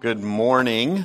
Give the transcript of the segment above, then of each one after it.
Good morning.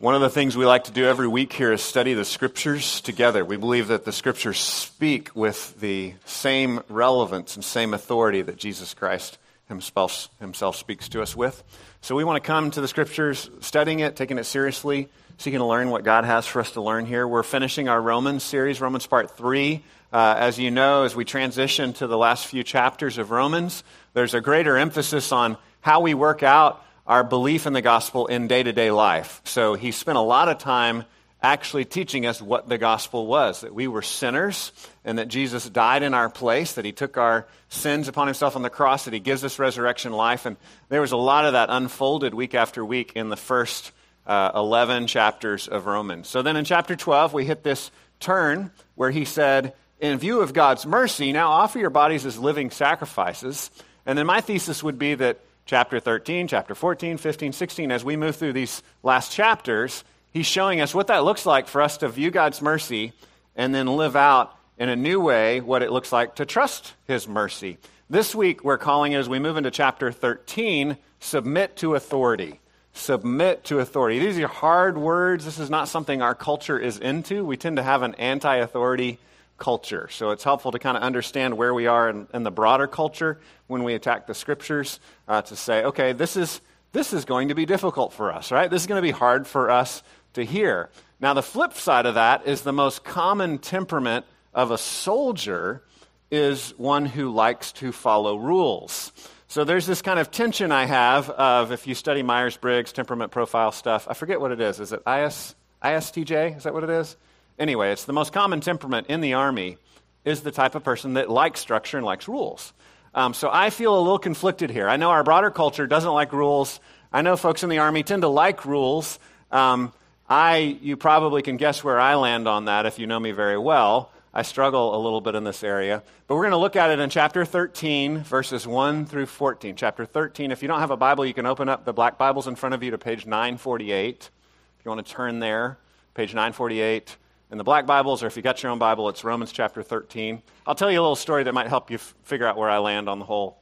One of the things we like to do every week here is study the scriptures together. We believe that the scriptures speak with the same relevance and same authority that Jesus Christ himself, himself speaks to us with. So we want to come to the scriptures, studying it, taking it seriously, seeking to learn what God has for us to learn here. We're finishing our Romans series, Romans part 3. Uh, as you know, as we transition to the last few chapters of Romans, there's a greater emphasis on how we work out our belief in the gospel in day to day life. So he spent a lot of time actually teaching us what the gospel was that we were sinners and that Jesus died in our place, that he took our sins upon himself on the cross, that he gives us resurrection life. And there was a lot of that unfolded week after week in the first uh, 11 chapters of Romans. So then in chapter 12, we hit this turn where he said, In view of God's mercy, now offer your bodies as living sacrifices. And then my thesis would be that chapter 13, chapter 14, 15, 16, as we move through these last chapters, he's showing us what that looks like for us to view God's mercy and then live out in a new way what it looks like to trust his mercy. This week, we're calling it, as we move into chapter 13, submit to authority. Submit to authority. These are hard words. This is not something our culture is into. We tend to have an anti authority culture. So it's helpful to kind of understand where we are in, in the broader culture when we attack the scriptures uh, to say, okay, this is, this is going to be difficult for us, right? This is going to be hard for us to hear. Now, the flip side of that is the most common temperament of a soldier is one who likes to follow rules. So there's this kind of tension I have of if you study Myers Briggs temperament profile stuff, I forget what it is. Is it IS, ISTJ? Is that what it is? Anyway, it's the most common temperament in the Army is the type of person that likes structure and likes rules. Um, so I feel a little conflicted here. I know our broader culture doesn't like rules. I know folks in the Army tend to like rules. Um, I, you probably can guess where I land on that if you know me very well. I struggle a little bit in this area. But we're going to look at it in chapter 13, verses 1 through 14. Chapter 13, if you don't have a Bible, you can open up the black Bibles in front of you to page 948. If you want to turn there, page 948 in the black Bibles, or if you got your own Bible, it's Romans chapter 13. I'll tell you a little story that might help you f- figure out where I land on the whole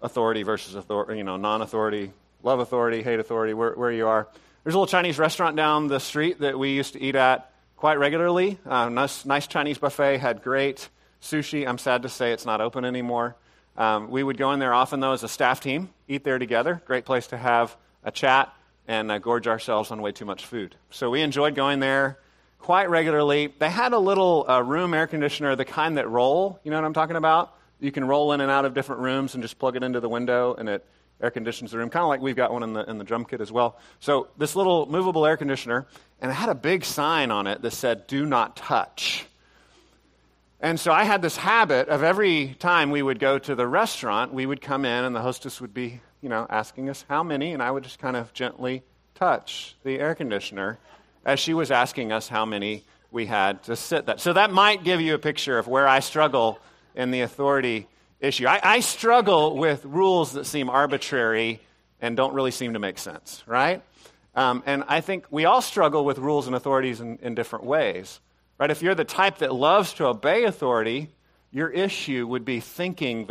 authority versus authority, you know, non-authority, love authority, hate authority, where, where you are. There's a little Chinese restaurant down the street that we used to eat at quite regularly. Uh, nice, nice Chinese buffet, had great sushi. I'm sad to say it's not open anymore. Um, we would go in there often, though, as a staff team, eat there together. Great place to have a chat and uh, gorge ourselves on way too much food. So we enjoyed going there quite regularly. They had a little uh, room air conditioner, the kind that roll. You know what I'm talking about? You can roll in and out of different rooms and just plug it into the window, and it air conditions the room, kind of like we've got one in the, in the drum kit as well. So, this little movable air conditioner, and it had a big sign on it that said, Do not touch. And so I had this habit of every time we would go to the restaurant, we would come in and the hostess would be, you know, asking us how many, and I would just kind of gently touch the air conditioner as she was asking us how many we had to sit that. So that might give you a picture of where I struggle in the authority issue. I, I struggle with rules that seem arbitrary and don't really seem to make sense, right? Um, and I think we all struggle with rules and authorities in, in different ways, right? If you're the type that loves to obey authority, your issue would be thinking